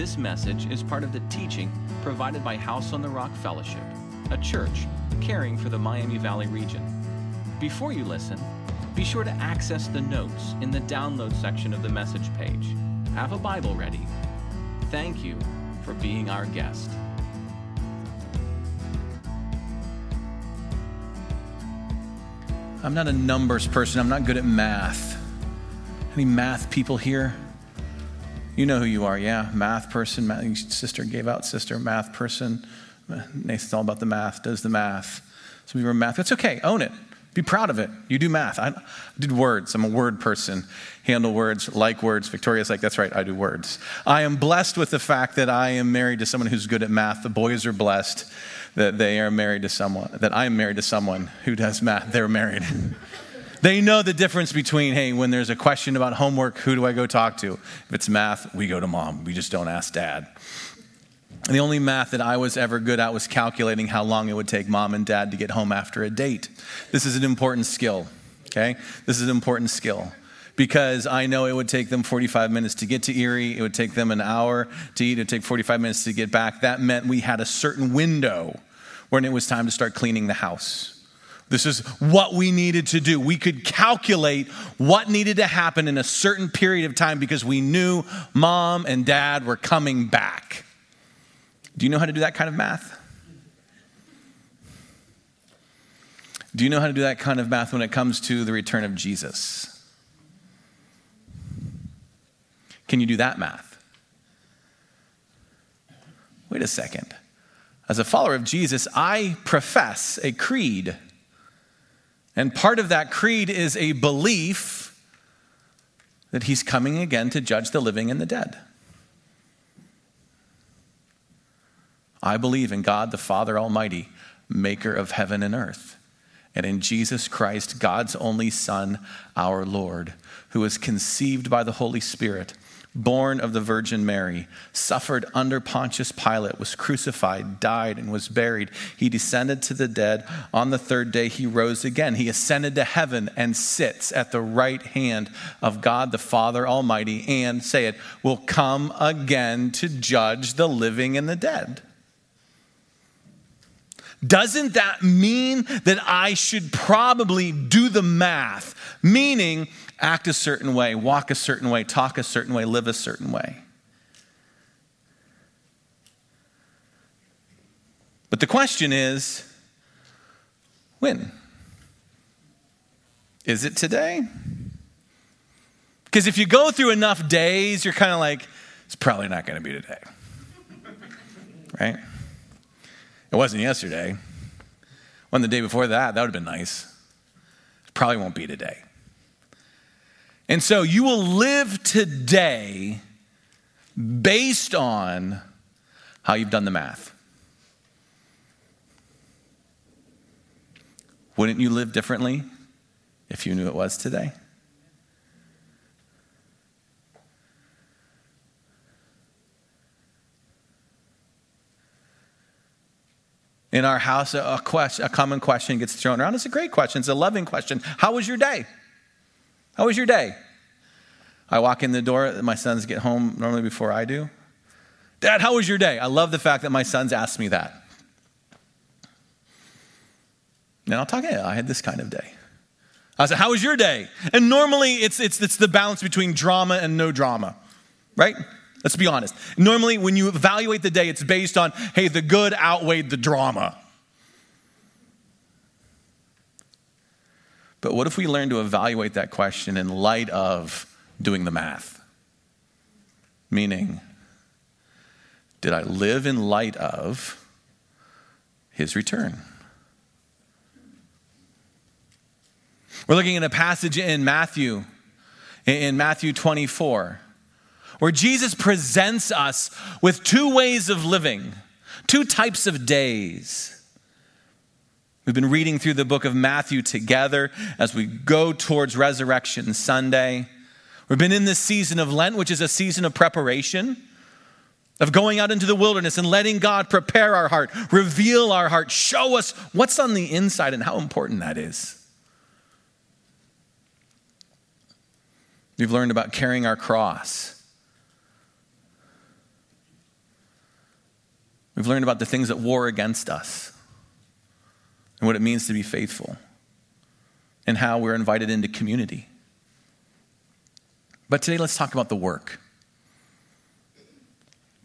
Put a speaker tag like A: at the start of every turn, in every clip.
A: This message is part of the teaching provided by House on the Rock Fellowship, a church caring for the Miami Valley region. Before you listen, be sure to access the notes in the download section of the message page. Have a Bible ready. Thank you for being our guest.
B: I'm not a numbers person. I'm not good at math. Any math people here? You know who you are, yeah? Math person. Math, sister gave out sister, math person. Nathan's all about the math, does the math. Some of you are math. That's okay. Own it. Be proud of it. You do math. I did words. I'm a word person. Handle words, like words. Victoria's like, that's right, I do words. I am blessed with the fact that I am married to someone who's good at math. The boys are blessed that they are married to someone, that I'm married to someone who does math. They're married. they know the difference between, hey, when there's a question about homework, who do I go talk to? If it's math, we go to mom. We just don't ask dad. And the only math that I was ever good at was calculating how long it would take mom and dad to get home after a date. This is an important skill, okay? This is an important skill because I know it would take them 45 minutes to get to Erie. It would take them an hour to eat. It would take 45 minutes to get back. That meant we had a certain window when it was time to start cleaning the house. This is what we needed to do. We could calculate what needed to happen in a certain period of time because we knew mom and dad were coming back. Do you know how to do that kind of math? Do you know how to do that kind of math when it comes to the return of Jesus? Can you do that math? Wait a second. As a follower of Jesus, I profess a creed. And part of that creed is a belief that he's coming again to judge the living and the dead. I believe in God the Father Almighty, maker of heaven and earth, and in Jesus Christ, God's only Son, our Lord, who was conceived by the Holy Spirit born of the Virgin Mary, suffered under Pontius Pilate, was crucified, died, and was buried. He descended to the dead. On the third day, he rose again. He ascended to heaven and sits at the right hand of God the Father Almighty, and, say it, will come again to judge the living and the dead. Doesn't that mean that I should probably do the math? Meaning, act a certain way, walk a certain way, talk a certain way, live a certain way. But the question is when? Is it today? Because if you go through enough days, you're kind of like, it's probably not going to be today. right? It wasn't yesterday. When the day before that, that would have been nice. It probably won't be today. And so you will live today based on how you've done the math. Wouldn't you live differently if you knew it was today? In our house, a, question, a common question gets thrown around. It's a great question. It's a loving question. How was your day? How was your day? I walk in the door, my sons get home normally before I do. Dad, how was your day? I love the fact that my sons ask me that. And I'll talk, I had this kind of day. I said, How was your day? And normally it's, it's, it's the balance between drama and no drama, right? Let's be honest. Normally, when you evaluate the day, it's based on, hey, the good outweighed the drama. But what if we learn to evaluate that question in light of doing the math? Meaning, did I live in light of his return? We're looking at a passage in Matthew, in Matthew 24, where Jesus presents us with two ways of living, two types of days. We've been reading through the book of Matthew together as we go towards Resurrection Sunday. We've been in this season of Lent, which is a season of preparation, of going out into the wilderness and letting God prepare our heart, reveal our heart, show us what's on the inside and how important that is. We've learned about carrying our cross. We've learned about the things that war against us and what it means to be faithful and how we're invited into community. But today, let's talk about the work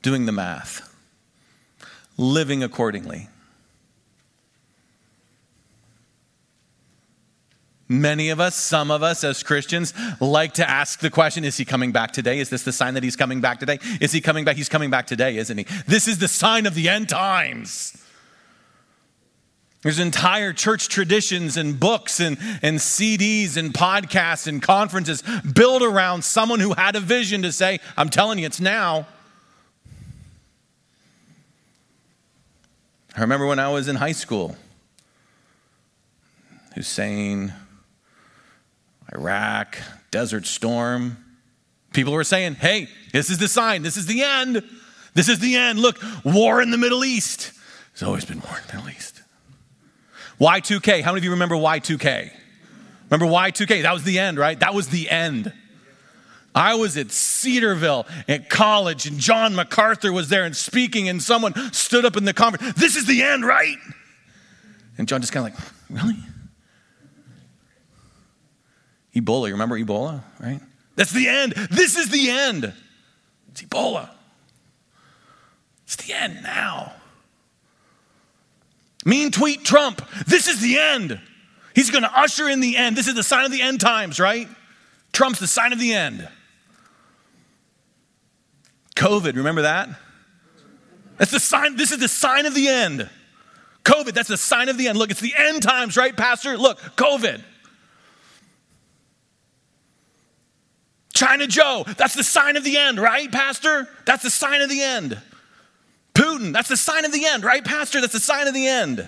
B: doing the math, living accordingly. Many of us, some of us as Christians, like to ask the question Is he coming back today? Is this the sign that he's coming back today? Is he coming back? He's coming back today, isn't he? This is the sign of the end times. There's entire church traditions and books and, and CDs and podcasts and conferences built around someone who had a vision to say, I'm telling you, it's now. I remember when I was in high school, Hussein, Iraq, Desert Storm. People were saying, hey, this is the sign, this is the end. This is the end. Look, war in the Middle East. There's always been war in the Middle East. Y2K. How many of you remember Y2K? Remember Y2K? That was the end, right? That was the end. I was at Cedarville at college, and John MacArthur was there and speaking, and someone stood up in the conference. This is the end, right? And John just kind of like, really? Ebola, you remember Ebola, right? That's the end. This is the end. It's Ebola. It's the end now. Mean tweet Trump. This is the end. He's going to usher in the end. This is the sign of the end times, right? Trump's the sign of the end. COVID, remember that? That's the sign. This is the sign of the end. COVID, that's the sign of the end. Look, it's the end times, right, Pastor? Look, COVID. China Joe, that's the sign of the end, right, Pastor? That's the sign of the end. Putin, that's the sign of the end, right, Pastor? That's the sign of the end.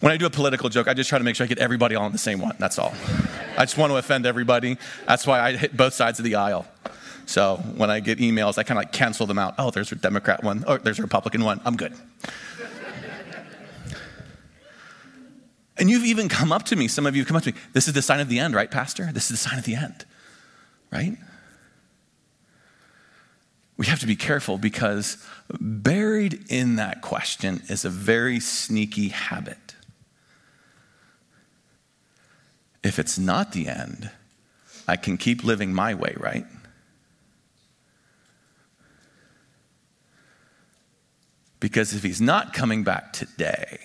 B: When I do a political joke, I just try to make sure I get everybody on the same one. That's all. I just want to offend everybody. That's why I hit both sides of the aisle. So when I get emails, I kind of like cancel them out. Oh, there's a Democrat one. Oh, there's a Republican one. I'm good. and you've even come up to me, some of you have come up to me. This is the sign of the end, right, Pastor? This is the sign of the end right? We have to be careful because buried in that question is a very sneaky habit. If it's not the end, I can keep living my way, right? Because if he's not coming back today,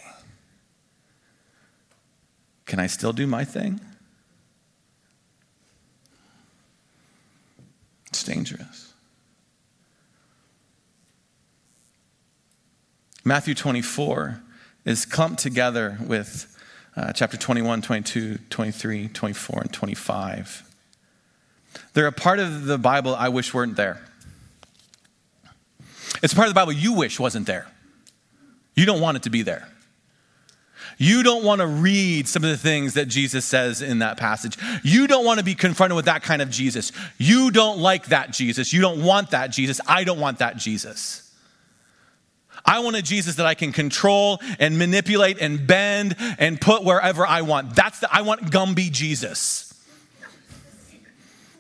B: can I still do my thing? It's dangerous. Matthew 24 is clumped together with uh, chapter 21, 22, 23, 24, and 25. They're a part of the Bible I wish weren't there. It's a part of the Bible you wish wasn't there. You don't want it to be there. You don't want to read some of the things that Jesus says in that passage. You don't want to be confronted with that kind of Jesus. You don't like that Jesus. You don't want that Jesus. I don't want that Jesus. I want a Jesus that I can control and manipulate and bend and put wherever I want. That's the, I want Gumby Jesus.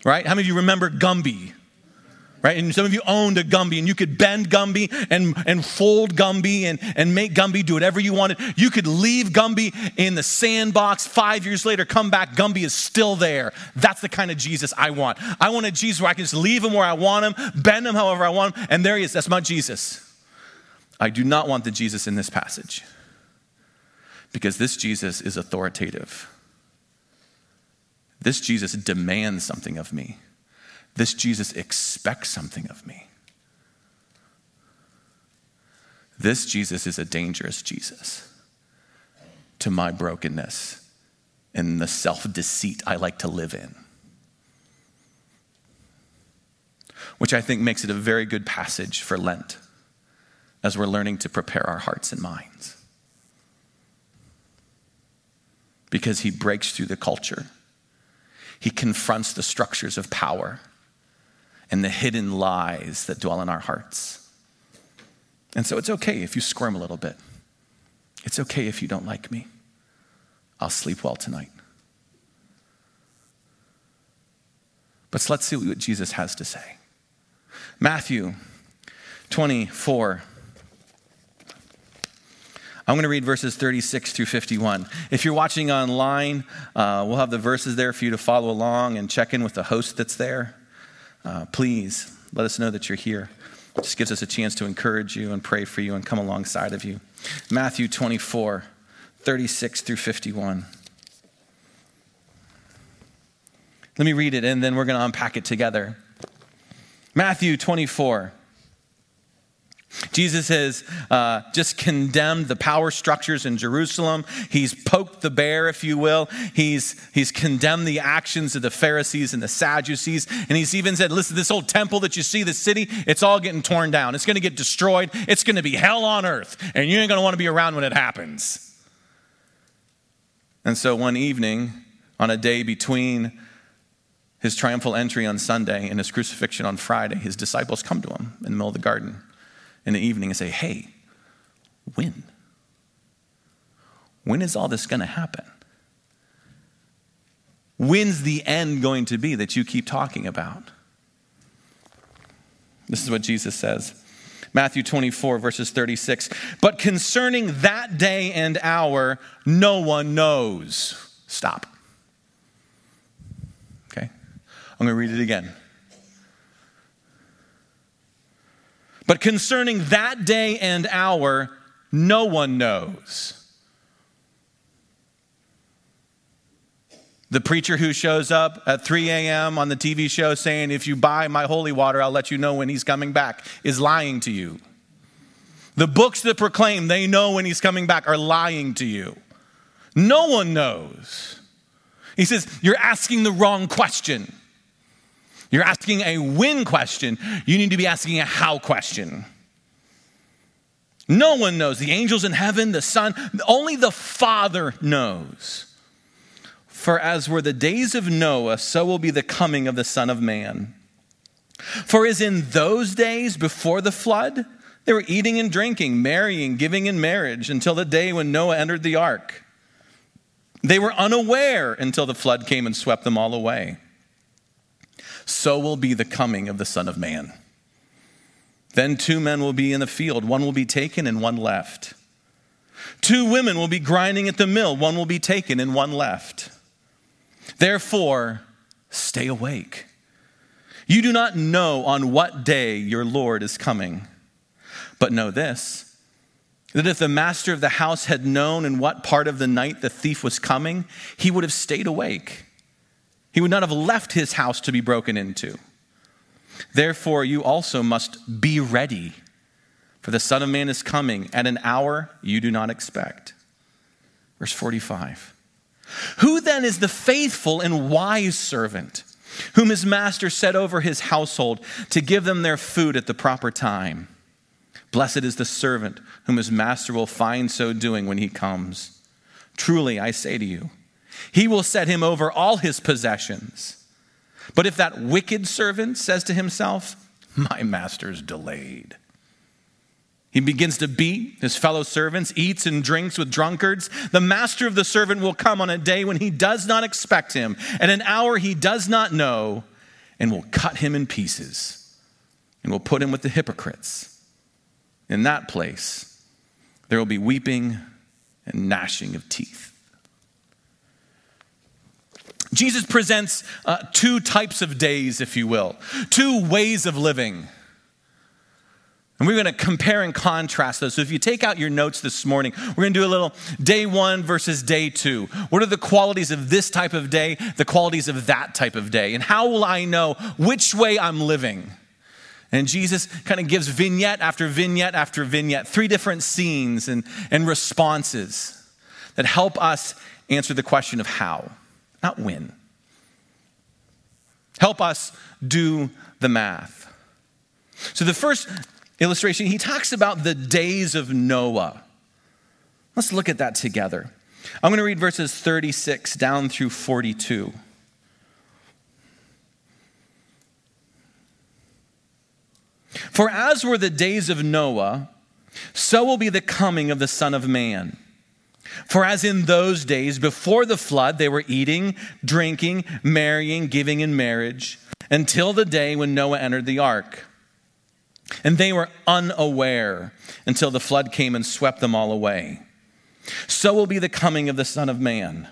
B: Right? How many of you remember Gumby? right? And some of you owned a Gumby and you could bend Gumby and, and fold Gumby and, and make Gumby do whatever you wanted. You could leave Gumby in the sandbox five years later, come back, Gumby is still there. That's the kind of Jesus I want. I want a Jesus where I can just leave him where I want him, bend him however I want him, and there he is. That's my Jesus. I do not want the Jesus in this passage because this Jesus is authoritative. This Jesus demands something of me. This Jesus expects something of me. This Jesus is a dangerous Jesus to my brokenness and the self deceit I like to live in. Which I think makes it a very good passage for Lent as we're learning to prepare our hearts and minds. Because he breaks through the culture, he confronts the structures of power and the hidden lies that dwell in our hearts. And so it's okay if you squirm a little bit. It's okay if you don't like me. I'll sleep well tonight. But let's see what Jesus has to say. Matthew 24, I'm going to read verses 36 through 51. If you're watching online, uh, we'll have the verses there for you to follow along and check in with the host that's there. Uh, please let us know that you're here. It just gives us a chance to encourage you and pray for you and come alongside of you. Matthew 24, 36 through 51. Let me read it and then we're going to unpack it together. Matthew 24. Jesus has uh, just condemned the power structures in Jerusalem. He's poked the bear, if you will. He's, he's condemned the actions of the Pharisees and the Sadducees. And he's even said, listen, this old temple that you see, the city, it's all getting torn down. It's going to get destroyed. It's going to be hell on earth. And you ain't going to want to be around when it happens. And so one evening, on a day between his triumphal entry on Sunday and his crucifixion on Friday, his disciples come to him in the middle of the garden in the evening and say, hey, when? When is all this going to happen? When's the end going to be that you keep talking about? This is what Jesus says. Matthew 24, verses 36. But concerning that day and hour, no one knows. Stop. Okay? I'm going to read it again. But concerning that day and hour, no one knows. The preacher who shows up at 3 a.m. on the TV show saying, If you buy my holy water, I'll let you know when he's coming back, is lying to you. The books that proclaim they know when he's coming back are lying to you. No one knows. He says, You're asking the wrong question. You're asking a when question. You need to be asking a how question. No one knows. The angels in heaven, the Son, only the Father knows. For as were the days of Noah, so will be the coming of the Son of Man. For as in those days before the flood, they were eating and drinking, marrying, giving in marriage until the day when Noah entered the ark. They were unaware until the flood came and swept them all away so will be the coming of the Son of Man. Then two men will be in the field, one will be taken and one left. Two women will be grinding at the mill, one will be taken and one left. Therefore, stay awake. You do not know on what day your Lord is coming. But know this that if the master of the house had known in what part of the night the thief was coming, he would have stayed awake he would not have left his house to be broken into. Therefore, you also must be ready, for the Son of Man is coming at an hour you do not expect. Verse 45. Who then is the faithful and wise servant, whom his master set over his household to give them their food at the proper time? Blessed is the servant whom his master will find so doing when he comes. Truly, I say to you, he will set him over all his possessions. But if that wicked servant says to himself, My master's delayed, he begins to beat his fellow servants, eats and drinks with drunkards. The master of the servant will come on a day when he does not expect him, at an hour he does not know, and will cut him in pieces, and will put him with the hypocrites. In that place, there will be weeping and gnashing of teeth. Jesus presents uh, two types of days, if you will, two ways of living. And we're going to compare and contrast those. So if you take out your notes this morning, we're going to do a little day one versus day two. What are the qualities of this type of day, the qualities of that type of day? And how will I know which way I'm living? And Jesus kind of gives vignette after vignette after vignette, three different scenes and, and responses that help us answer the question of how not when. Help us do the math. So, the first illustration, he talks about the days of Noah. Let's look at that together. I'm going to read verses 36 down through 42. For as were the days of Noah, so will be the coming of the Son of Man. For as in those days before the flood, they were eating, drinking, marrying, giving in marriage, until the day when Noah entered the ark. And they were unaware until the flood came and swept them all away. So will be the coming of the Son of Man.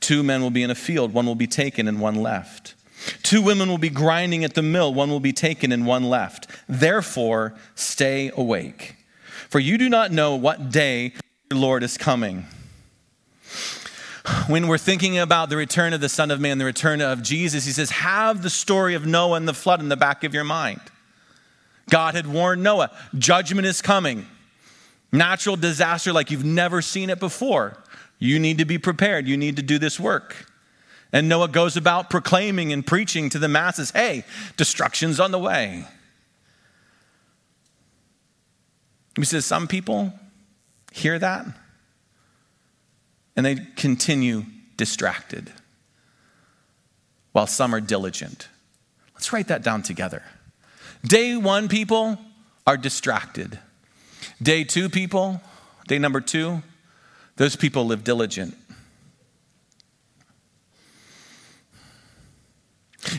B: Two men will be in a field, one will be taken and one left. Two women will be grinding at the mill, one will be taken and one left. Therefore, stay awake, for you do not know what day Lord is coming. When we're thinking about the return of the Son of Man, the return of Jesus, he says, have the story of Noah and the flood in the back of your mind. God had warned Noah, judgment is coming. Natural disaster like you've never seen it before. You need to be prepared. You need to do this work. And Noah goes about proclaiming and preaching to the masses hey, destruction's on the way. He says, some people hear that and they continue distracted while some are diligent. Let's write that down together. Day one people are distracted. Day two people, day number two, those people live diligent.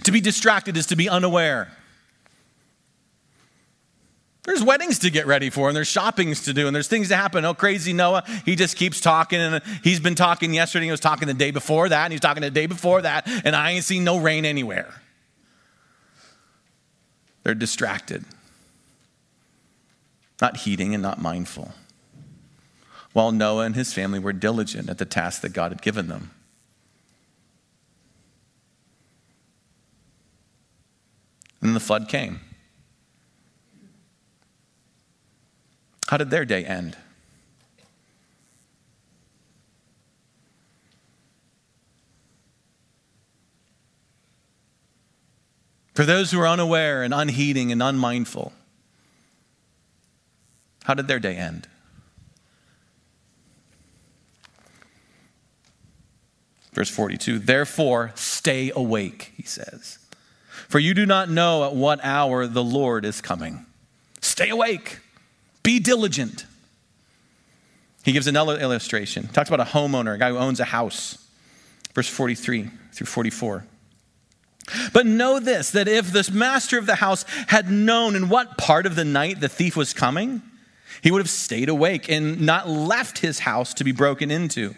B: To be distracted is to be unaware. There's weddings to get ready for, and there's shoppings to do, and there's things to happen. Oh, crazy Noah, he just keeps talking, and he's been talking yesterday, he was talking the day before that, and he's talking the day before that, and I ain't seen no rain anywhere. They're distracted, not heeding and not mindful. While Noah and his family were diligent at the task that God had given them. And the flood came. How did their day end? For those who are unaware and unheeding and unmindful, how did their day end? Verse 42 Therefore, stay awake, he says, for you do not know at what hour the Lord is coming. Stay awake. Be diligent. He gives another illustration. Talks about a homeowner, a guy who owns a house. Verse 43 through 44. But know this that if this master of the house had known in what part of the night the thief was coming, he would have stayed awake and not left his house to be broken into.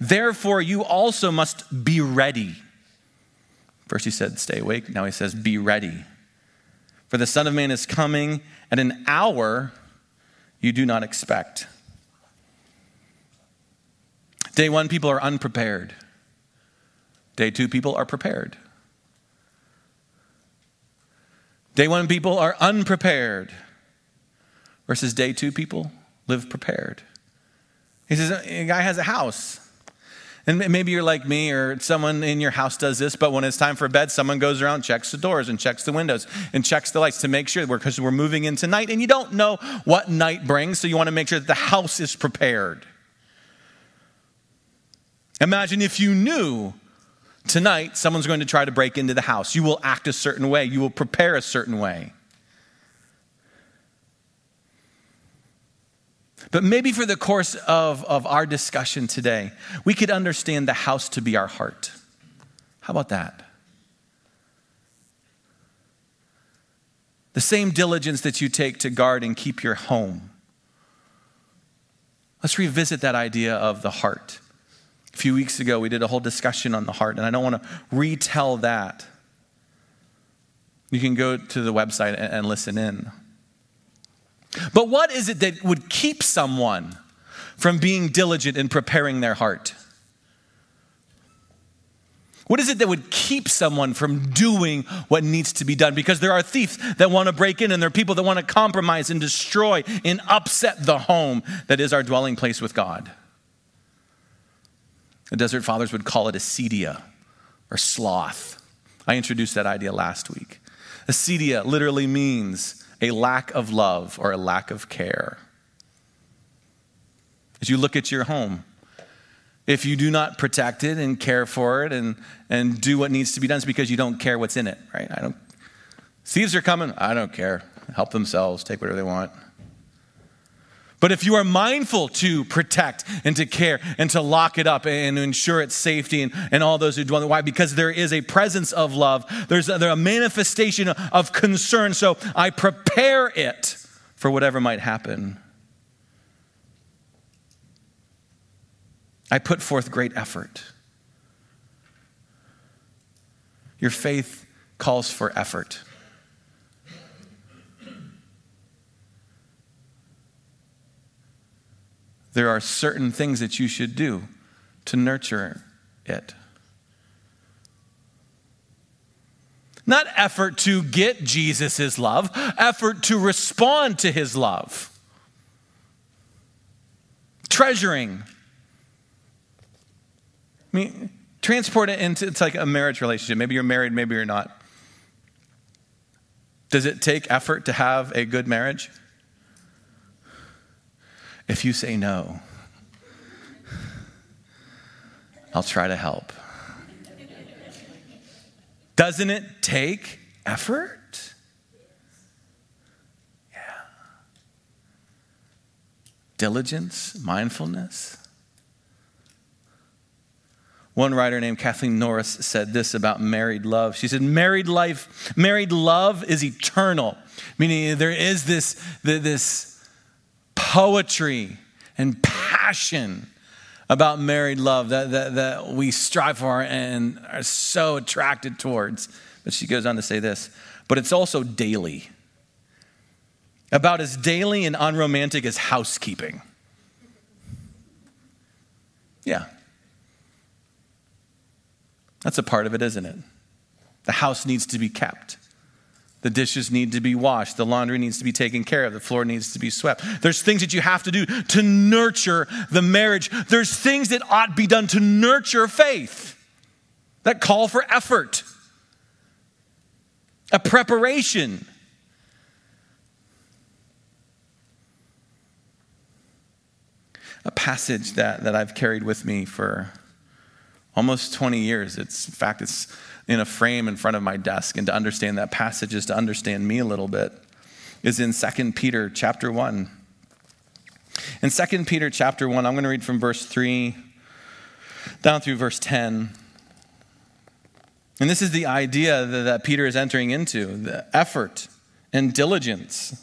B: Therefore, you also must be ready. First, he said, Stay awake. Now he says, Be ready. For the Son of Man is coming at an hour you do not expect. Day one, people are unprepared. Day two, people are prepared. Day one, people are unprepared. Versus day two, people live prepared. He says, a guy has a house. And maybe you're like me or someone in your house does this, but when it's time for bed, someone goes around, checks the doors and checks the windows and checks the lights to make sure because we're moving into night and you don't know what night brings, so you want to make sure that the house is prepared. Imagine if you knew tonight someone's going to try to break into the house. You will act a certain way, you will prepare a certain way. But maybe for the course of, of our discussion today, we could understand the house to be our heart. How about that? The same diligence that you take to guard and keep your home. Let's revisit that idea of the heart. A few weeks ago, we did a whole discussion on the heart, and I don't want to retell that. You can go to the website and, and listen in. But what is it that would keep someone from being diligent in preparing their heart? What is it that would keep someone from doing what needs to be done? Because there are thieves that want to break in, and there are people that want to compromise and destroy and upset the home that is our dwelling place with God. The Desert Fathers would call it acedia or sloth. I introduced that idea last week. Acedia literally means a lack of love or a lack of care. As you look at your home, if you do not protect it and care for it and, and do what needs to be done, it's because you don't care what's in it, right? I don't. Thieves are coming. I don't care. Help themselves. Take whatever they want. But if you are mindful to protect and to care and to lock it up and ensure its safety and, and all those who dwell there, why? Because there is a presence of love, there's a, there's a manifestation of concern. So I prepare it for whatever might happen. I put forth great effort. Your faith calls for effort. There are certain things that you should do to nurture it. Not effort to get Jesus' love, effort to respond to his love. Treasuring. I mean, transport it into it's like a marriage relationship. Maybe you're married, maybe you're not. Does it take effort to have a good marriage? If you say no, I'll try to help. Doesn't it take effort? Yeah. Diligence, mindfulness. One writer named Kathleen Norris said this about married love. She said, Married life, married love is eternal, meaning there is this, this poetry and passion about married love that, that, that we strive for and are so attracted towards. But she goes on to say this, but it's also daily. About as daily and unromantic as housekeeping. Yeah. That's a part of it, isn't it? The house needs to be kept. The dishes need to be washed. The laundry needs to be taken care of. The floor needs to be swept. There's things that you have to do to nurture the marriage. There's things that ought to be done to nurture faith that call for effort, a preparation. A passage that, that I've carried with me for almost 20 years. It's, in fact, it's in a frame in front of my desk. And to understand that passage is to understand me a little bit, is in 2 Peter chapter 1. In 2 Peter chapter 1, I'm going to read from verse 3 down through verse 10. And this is the idea that, Peter is entering into the effort and diligence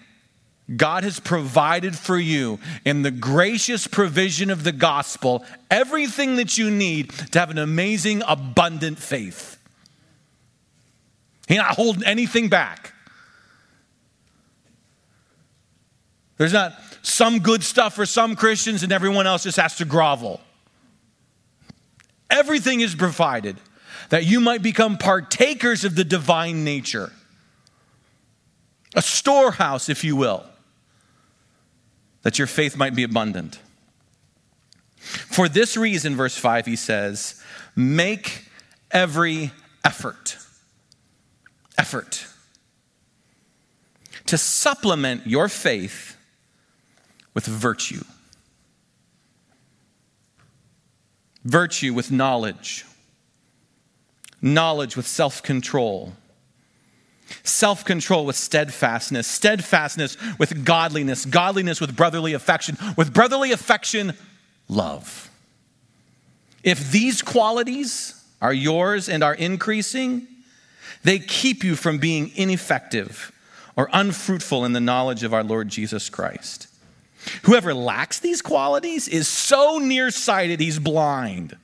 B: God has provided for you in the gracious provision of the gospel everything that you need to have an amazing, abundant faith. He's not holding anything back. There's not some good stuff for some Christians and everyone else just has to grovel. Everything is provided that you might become partakers of the divine nature, a storehouse, if you will that your faith might be abundant. For this reason, verse 5, he says, make every effort. Effort. To supplement your faith with virtue. Virtue with knowledge. Knowledge with self control self control with steadfastness, steadfastness with godliness, godliness with brotherly affection, with brotherly affection, love. If these qualities are yours and are increasing, they keep you from being ineffective or unfruitful in the knowledge of our Lord Jesus Christ. Whoever lacks these qualities is so nearsighted he's blind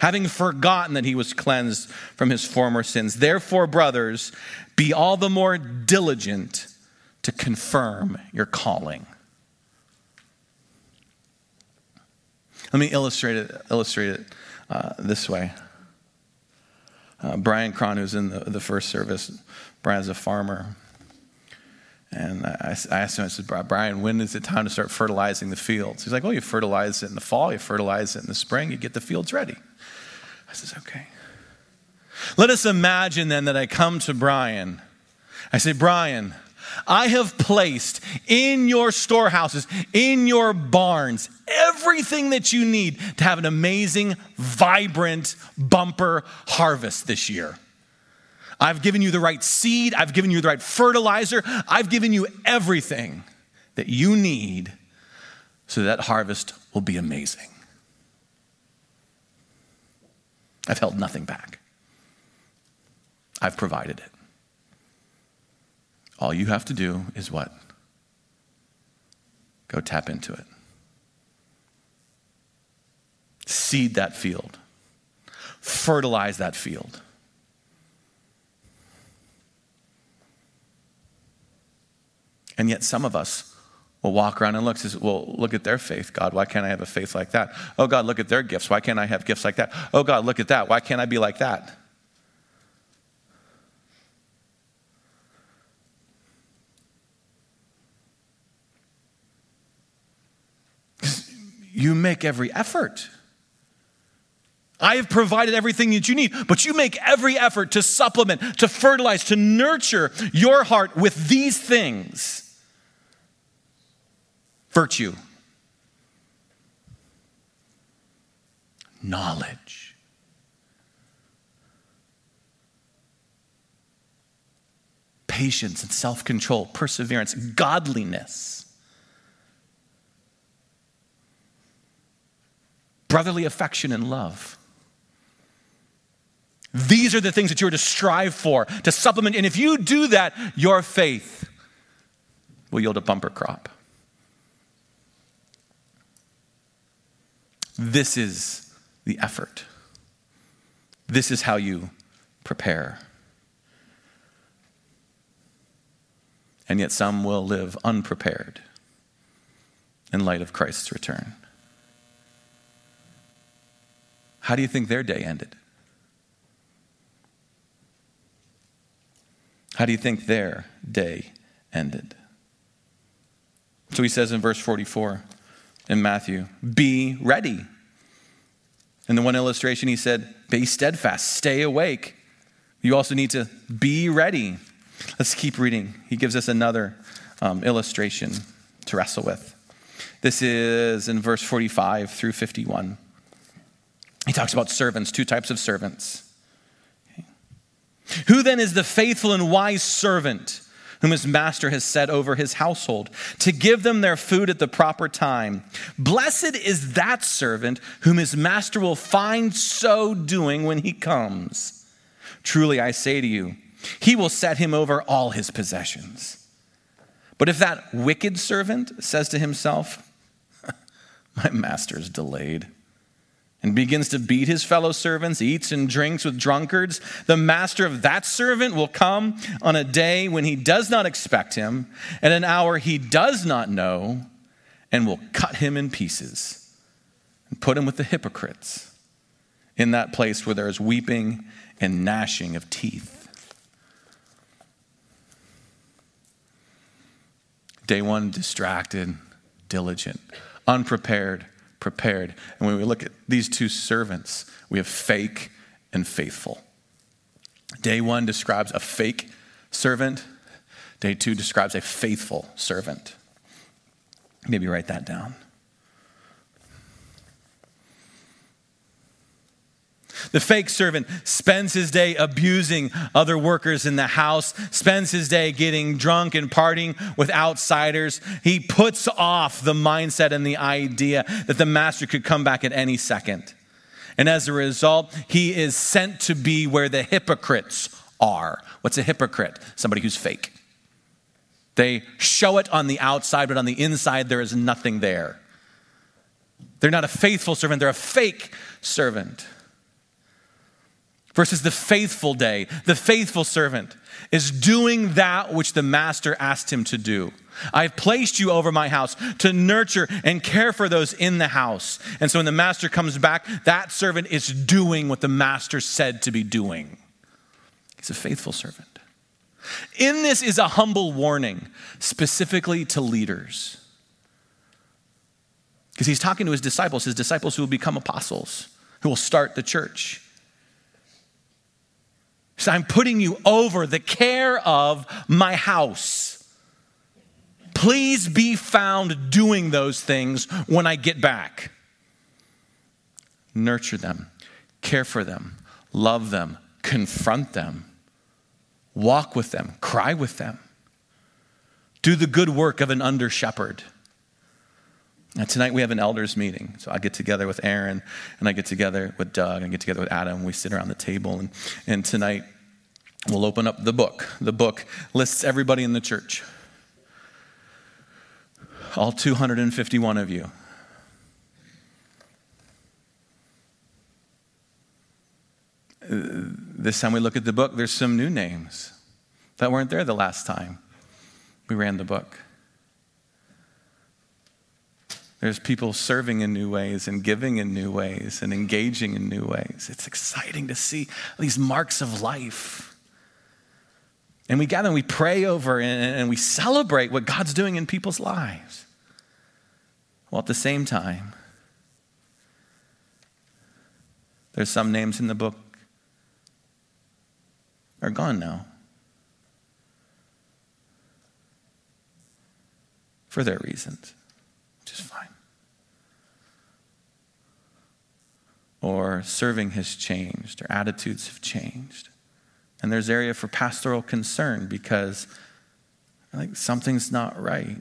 B: having forgotten that he was cleansed from his former sins. Therefore, brothers, be all the more diligent to confirm your calling. Let me illustrate it, illustrate it uh, this way. Uh, Brian Cron, who's in the, the first service, Brian's a farmer. And I, asked him, I said, Brian, when is it time to start fertilizing the fields? He's like, well, you fertilize it in the fall, you fertilize it in the spring, you get the fields ready. I says, okay. Let us imagine then that I come to Brian. I say, Brian, I have placed in your storehouses, in your barns, everything that you need to have an amazing, vibrant, bumper harvest this year. I've given you the right seed, I've given you the right fertilizer, I've given you everything that you need so that harvest will be amazing. I've held nothing back. I've provided it. All you have to do is what? Go tap into it. Seed that field, fertilize that field. And yet, some of us will walk around and look, says, Well, look at their faith, God. Why can't I have a faith like that? Oh, God, look at their gifts. Why can't I have gifts like that? Oh, God, look at that. Why can't I be like that? You make every effort. I have provided everything that you need, but you make every effort to supplement, to fertilize, to nurture your heart with these things virtue, knowledge, patience and self control, perseverance, godliness, brotherly affection and love. These are the things that you're to strive for, to supplement. And if you do that, your faith will yield a bumper crop. This is the effort. This is how you prepare. And yet, some will live unprepared in light of Christ's return. How do you think their day ended? How do you think their day ended? So he says in verse 44 in Matthew. Be ready. In the one illustration, he said, Be steadfast, stay awake. You also need to be ready. Let's keep reading. He gives us another um, illustration to wrestle with. This is in verse 45 through 51. He talks about servants, two types of servants. Okay. Who then is the faithful and wise servant? Whom his master has set over his household, to give them their food at the proper time. Blessed is that servant whom his master will find so doing when he comes. Truly, I say to you, he will set him over all his possessions. But if that wicked servant says to himself, My master is delayed, and begins to beat his fellow servants, eats and drinks with drunkards, the master of that servant will come on a day when he does not expect him, at an hour he does not know, and will cut him in pieces and put him with the hypocrites in that place where there is weeping and gnashing of teeth. Day one, distracted, diligent, unprepared prepared. And when we look at these two servants, we have fake and faithful. Day one describes a fake servant, day two describes a faithful servant. Maybe write that down. The fake servant spends his day abusing other workers in the house, spends his day getting drunk and partying with outsiders. He puts off the mindset and the idea that the master could come back at any second. And as a result, he is sent to be where the hypocrites are. What's a hypocrite? Somebody who's fake. They show it on the outside, but on the inside, there is nothing there. They're not a faithful servant, they're a fake servant versus the faithful day, the faithful servant is doing that which the master asked him to do. I've placed you over my house to nurture and care for those in the house. And so when the master comes back, that servant is doing what the master said to be doing. He's a faithful servant. In this is a humble warning, specifically to leaders. Because he's talking to his disciples, his disciples who will become apostles, who will start the church. So I'm putting you over the care of my house. Please be found doing those things when I get back. Nurture them, care for them, love them, confront them, walk with them, cry with them. Do the good work of an under shepherd. Now, tonight we have an elders meeting. So I get together with Aaron and I get together with Doug and I get together with Adam. We sit around the table. And, and tonight we'll open up the book. The book lists everybody in the church, all 251 of you. This time we look at the book, there's some new names that weren't there the last time we ran the book. There's people serving in new ways and giving in new ways and engaging in new ways. It's exciting to see these marks of life. And we gather and we pray over and, we celebrate what God's doing in people's lives. While at the same time, there's some names in the book are gone now. For their reasons, which is fine. Or serving has changed, or attitudes have changed. And there's area for pastoral concern because like something's not right.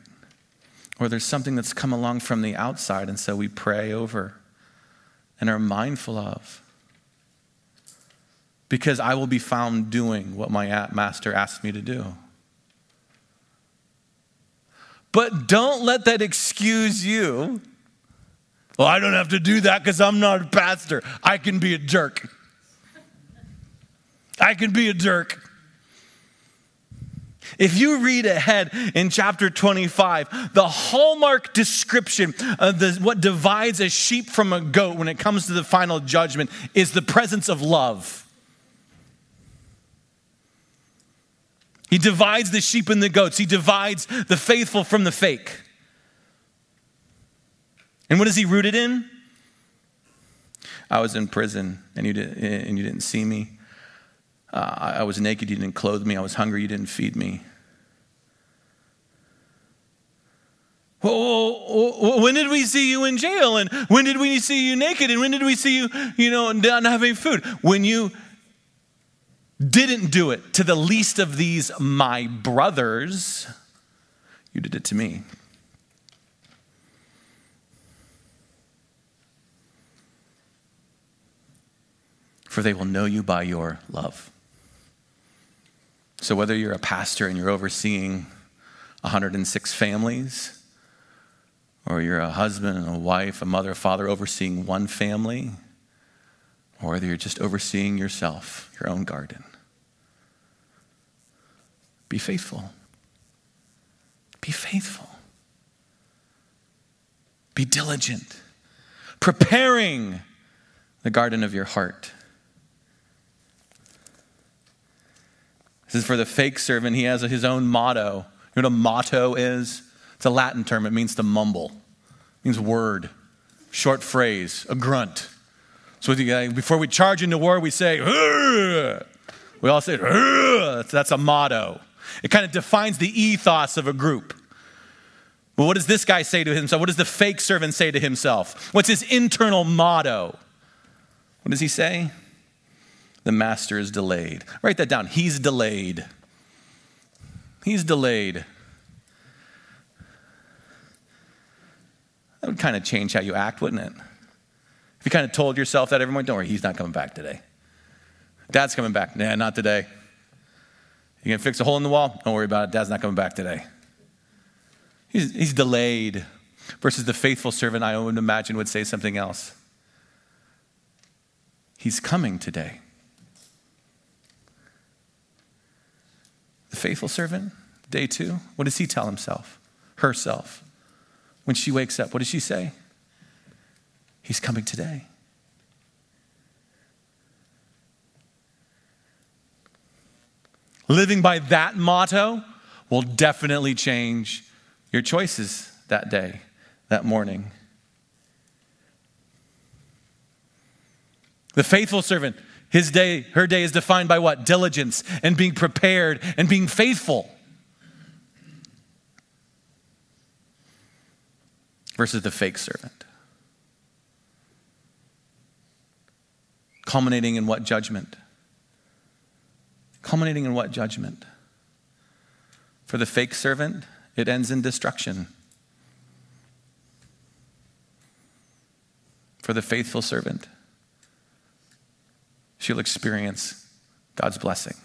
B: Or there's something that's come along from the outside, and so we pray over and are mindful of. Because I will be found doing what my master asked me to do. But don't let that excuse you. Well, I don't have to do that because I'm not a pastor. I can be a jerk. I can be a jerk. If you read ahead in chapter 25, the hallmark description of the, what divides a sheep from a goat when it comes to the final judgment is the presence of love. He divides the sheep and the goats, he divides the faithful from the fake. And what is he rooted in? I was in prison and you, did, and you didn't see me. Uh, I was naked, you didn't clothe me. I was hungry, you didn't feed me. Well, when did we see you in jail? And when did we see you naked? And when did we see you, you know, not having food? When you didn't do it to the least of these, my brothers, you did it to me. For they will know you by your love. So, whether you're a pastor and you're overseeing 106 families, or you're a husband and a wife, a mother, a father overseeing one family, or whether you're just overseeing yourself, your own garden, be faithful. Be faithful. Be diligent, preparing the garden of your heart This is for the fake servant. He has his own motto. You know what a motto is? It's a Latin term. It means to mumble. It means word, short phrase, a grunt. So before we charge into war, we say, we all say, that's a motto. It kind of defines the ethos of a group. But what does this guy say to himself? What does the fake servant say to himself? What's his internal motto? What does he say? The master is delayed. Write that down. He's delayed. He's delayed. That would kind of change how you act, wouldn't it? If you kind of told yourself that every morning, don't worry, he's not coming back today. Dad's coming back. Nah, not today. You gonna fix a hole in the wall? Don't worry about it. Dad's not coming back today. He's, he's delayed. Versus the faithful servant, I would imagine, would say something else. He's coming today. The faithful servant, day two, what does he tell himself? Herself. When she wakes up, what does she say? He's coming today. Living by that motto will definitely change your choices that day, that morning. The faithful servant his day, her day is defined by what? Diligence and being prepared and being faithful. versus the fake servant. Culminating in what judgment? Culminating in what judgment? For the fake servant, it ends in destruction. For the faithful servant, she'll experience God's blessing.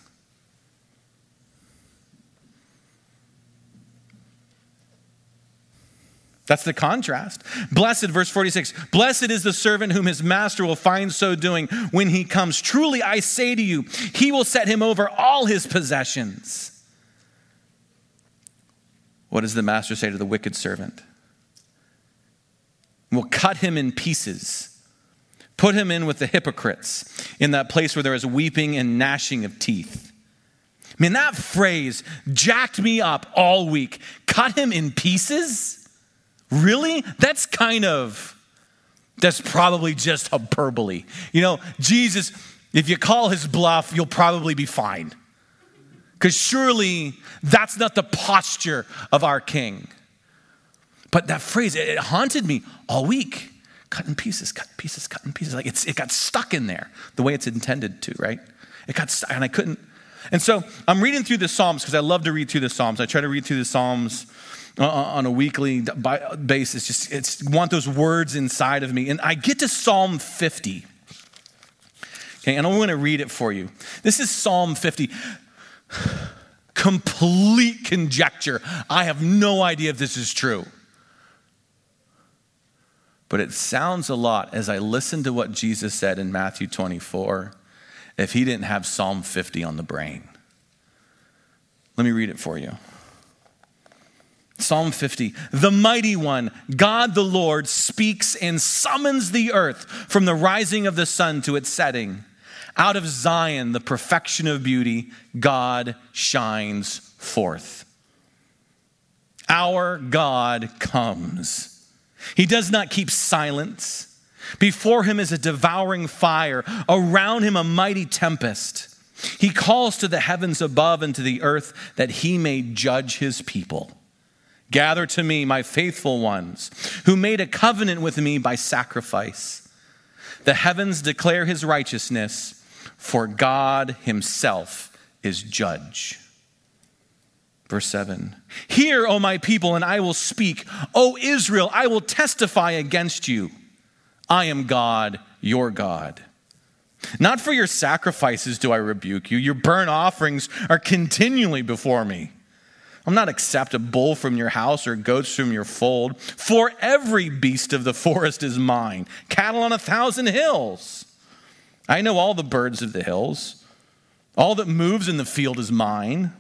B: That's the contrast. Blessed, verse 46 Blessed is the servant whom his master will find so doing when he comes. Truly, I say to you, he will set him over all his possessions. What does the master say to the wicked servant? Will cut him in pieces, put him in with the hypocrites, in that place where there is weeping and gnashing of teeth. I mean, that phrase jacked me up all week. Cut him in pieces? Really? That's kind of, that's probably just hyperbole. You know, Jesus, if you call his bluff, you'll probably be fine. Because surely that's not the posture of our king. But that phrase, it haunted me all week. Cut in pieces, cut in pieces, cut in pieces. Like it's, it got stuck in there the way it's intended to, right? It got stuck, and I couldn't. And so I'm reading through the Psalms because I love to read through the Psalms. I try to read through the Psalms uh, uh, on a weekly basis. Just it's want those words inside of me. And I get to Psalm 50. Okay, and I'm going to read it for you. This is Psalm 50. Complete conjecture. I have no idea if this is true. But it sounds a lot as I listen to what Jesus said in Matthew 24 if he didn't have Psalm 50 on the brain. Let me read it for you. Psalm 50 The mighty one, God the Lord, speaks and summons the earth from the rising of the sun to its setting. Out of Zion, the perfection of beauty, God shines forth. Our God comes. He does not keep silence. Before him is a devouring fire, around him a mighty tempest. He calls to the heavens above and to the earth that he may judge his people. Gather to me, my faithful ones, who made a covenant with me by sacrifice. The heavens declare his righteousness, for God himself is judge. Verse 7 Hear, O my people, and I will speak. O Israel, I will testify against you. I am God, your God. Not for your sacrifices do I rebuke you, your burnt offerings are continually before me. I'll not accept a bull from your house or goats from your fold, for every beast of the forest is mine, cattle on a thousand hills. I know all the birds of the hills. All that moves in the field is mine.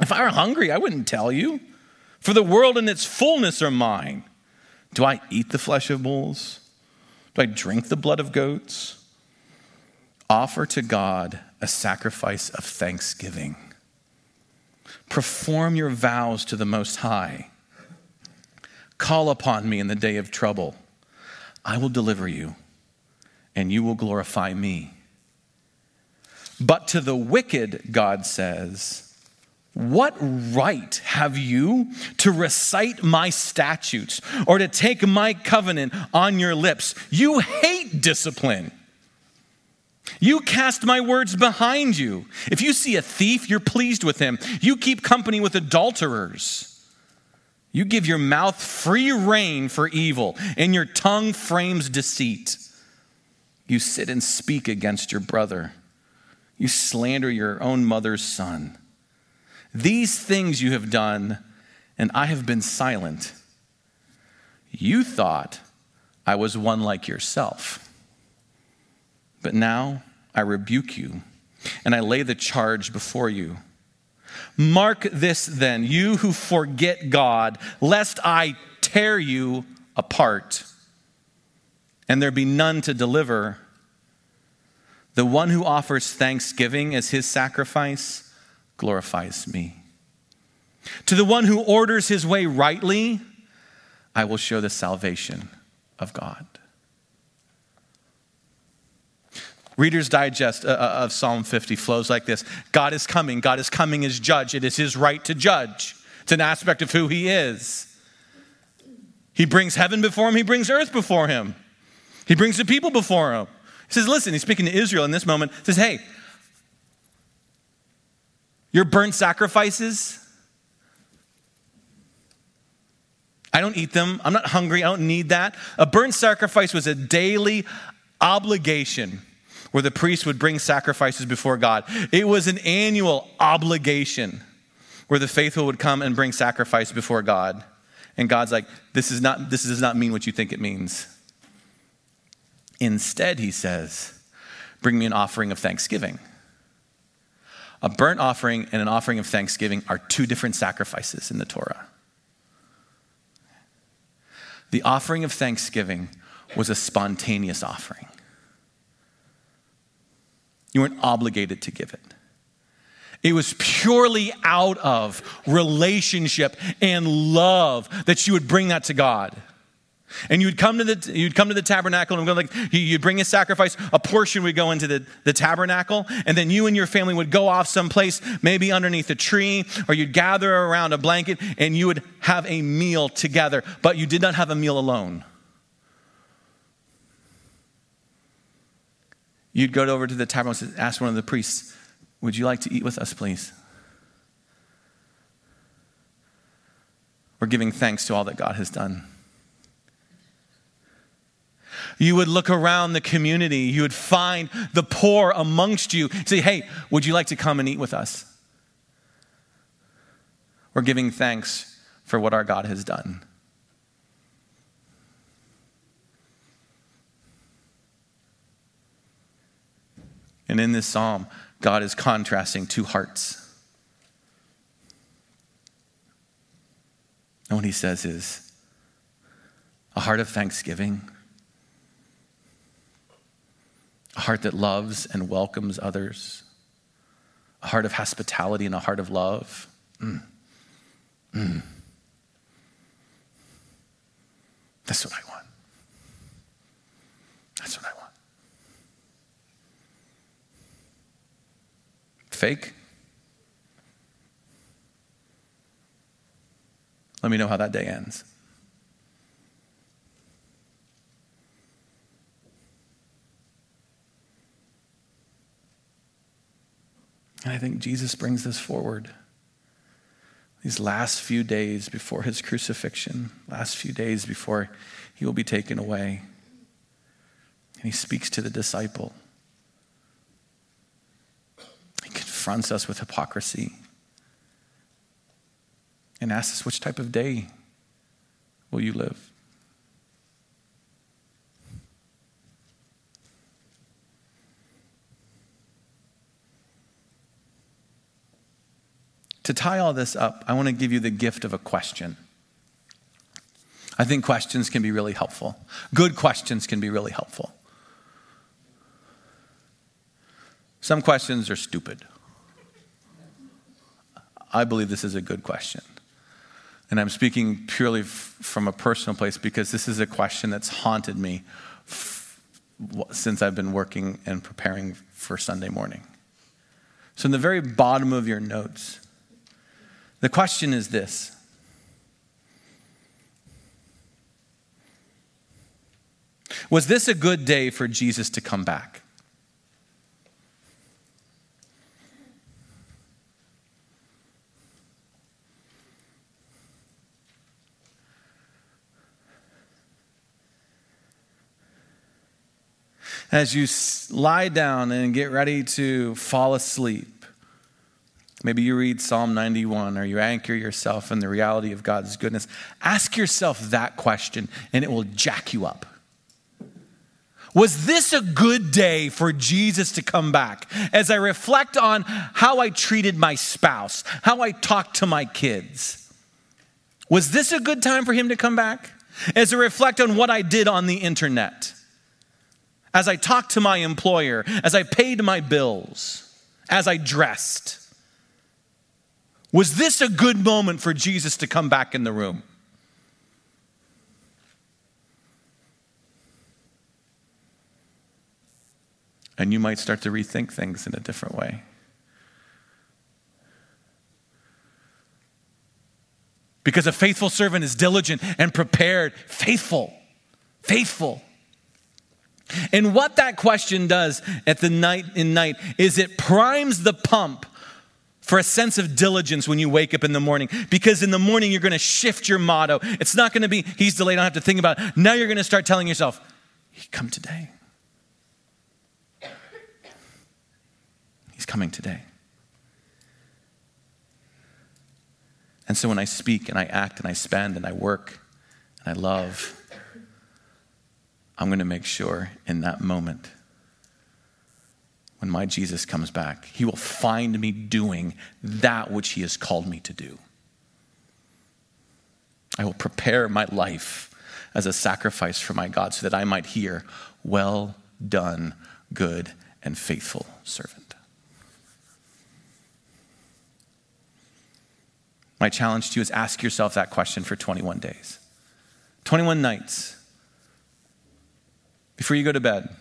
B: If I were hungry, I wouldn't tell you, for the world and its fullness are mine. Do I eat the flesh of bulls? Do I drink the blood of goats? Offer to God a sacrifice of thanksgiving Perform your vows to the Most High. Call upon me in the day of trouble. I will deliver you, and you will glorify me. But to the wicked, God says, What right have you to recite my statutes or to take my covenant on your lips? You hate discipline. You cast my words behind you. If you see a thief, you're pleased with him. You keep company with adulterers. You give your mouth free rein for evil, and your tongue frames deceit. You sit and speak against your brother. You slander your own mother's son. These things you have done, and I have been silent. You thought I was one like yourself. But now I rebuke you, and I lay the charge before you. Mark this then, you who forget God, lest I tear you apart, and there be none to deliver. The one who offers thanksgiving as his sacrifice glorifies me. To the one who orders his way rightly, I will show the salvation of God. Reader's Digest uh, uh, of Psalm 50 flows like this God is coming. God is coming as judge. It is his right to judge, it's an aspect of who he is. He brings heaven before him, he brings earth before him. He brings the people before him. He says, Listen, he's speaking to Israel in this moment. He says, Hey, your burnt sacrifices, I don't eat them. I'm not hungry. I don't need that. A burnt sacrifice was a daily obligation where the priest would bring sacrifices before God. It was an annual obligation where the faithful would come and bring sacrifice before God. And God's like, this, is not, this does not mean what you think it means. Instead, he says, bring me an offering of thanksgiving. A burnt offering and an offering of thanksgiving are two different sacrifices in the Torah. The offering of thanksgiving was a spontaneous offering. You weren't obligated to give it. It was purely out of relationship and love that you would bring that to God. And you'd come to the, you'd come to the tabernacle and go like, you'd bring a sacrifice, a portion would go into the, the tabernacle, and then you and your family would go off someplace, maybe underneath a tree, or you'd gather around a blanket and you would have a meal together, but you did not have a meal alone. You'd go over to the tabernacle and ask one of the priests, Would you like to eat with us, please? We're giving thanks to all that God has done. You would look around the community. You would find the poor amongst you. Say, hey, would you like to come and eat with us? We're giving thanks for what our God has done. And in this psalm, God is contrasting two hearts. And what he says is a heart of thanksgiving a heart that loves and welcomes others, a heart of hospitality and a heart of love. Mm. Mm. That's what I want. That's what I want. Fake? Let me know how that day ends. And I think Jesus brings this forward. These last few days before his crucifixion, last few days before he will be taken away. And he speaks to the disciple. He confronts us with hypocrisy and asks us, which type of day will you live? To tie all this up, I want to give you the gift of a question. I think questions can be really helpful. Good questions can be really helpful. Some questions are stupid. I believe this is a good question. And I'm speaking purely f- from a personal place because this is a question that's haunted me f- since I've been working and preparing for Sunday morning. So, in the very bottom of your notes, the question is this Was this a good day for Jesus to come back? As you lie down and get ready to fall asleep, Maybe you read Psalm 91 or you anchor yourself in the reality of God's goodness. Ask yourself that question and it will jack you up. Was this a good day for Jesus to come back? As I reflect on how I treated my spouse, how I talked to my kids, was this a good time for him to come back? As I reflect on what I did on the internet, as I talked to my employer, as I paid my bills, as I dressed. Was this a good moment for Jesus to come back in the room? And you might start to rethink things in a different way. Because a faithful servant is diligent and prepared, faithful, faithful. And what that question does at the night in night is it primes the pump for a sense of diligence when you wake up in the morning. Because in the morning, you're going to shift your motto. It's not going to be, he's delayed, I don't have to think about it. Now you're going to start telling yourself, he come today. He's coming today. And so when I speak and I act and I spend and I work and I love, I'm going to make sure in that moment when my Jesus comes back, he will find me doing that which he has called me to do. I will prepare my life as a sacrifice for my God so that I might hear, Well done, good and faithful servant. My challenge to you is ask yourself that question for 21 days, 21 nights before you go to bed.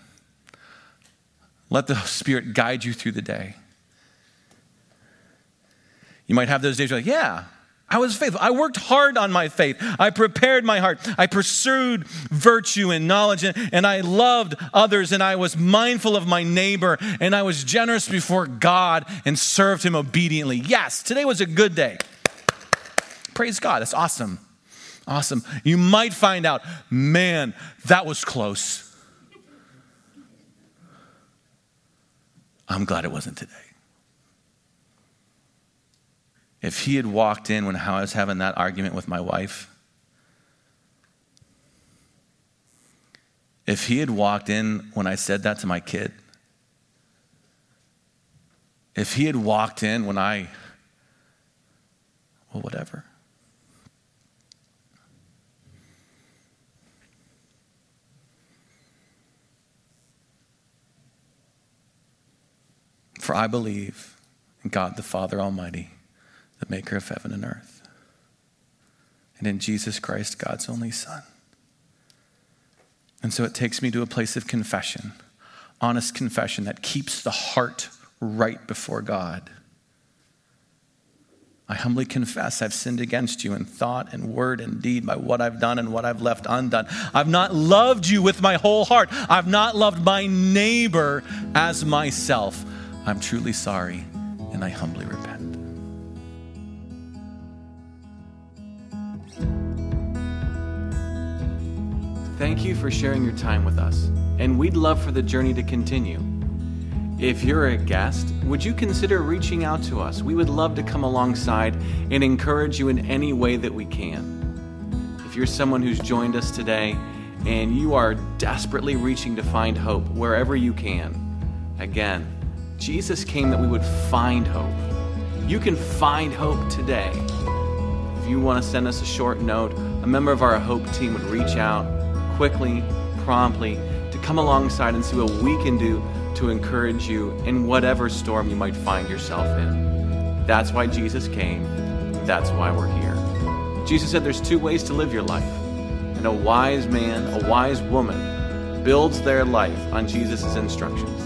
B: Let the Spirit guide you through the day. You might have those days where, you're like, yeah, I was faithful. I worked hard on my faith. I prepared my heart. I pursued virtue and knowledge, and, and, I loved others, and I was mindful of my neighbor, and I was generous before God and served Him obediently. Yes, today was a good day. Praise God. That's awesome. Awesome. You might find out, man, that was close. I'm glad it wasn't today. If he had walked in when I was having that argument with my wife, if he had walked in when I said that to my kid, if he had walked in when I, well, whatever. For I believe in God the Father Almighty, the maker of heaven and earth, and in Jesus Christ, God's only Son. And so it takes me to a place of confession, honest confession that keeps the heart right before God. I humbly confess I've sinned against you in thought and word and deed by what I've done and what I've left undone. I've not loved you with my whole heart. I've not loved my neighbor as myself. I'm truly sorry and I humbly repent.
A: Thank you for sharing your time with us, and we'd love for the journey to continue. If you're a guest, would you consider reaching out to us? We would love to come alongside and encourage you in any way that we can. If you're someone who's joined us today and you are desperately reaching to find hope wherever you can, again, Jesus came that we would find hope. You can find hope today. If you want to send us a short note, a member of our Hope team would reach out quickly, promptly, to come alongside and see what we can do to encourage you in whatever storm you might find yourself in. That's why Jesus came. That's why we're here. Jesus said there's two ways to live your life. And a wise man, a wise woman, builds their life on Jesus' instructions.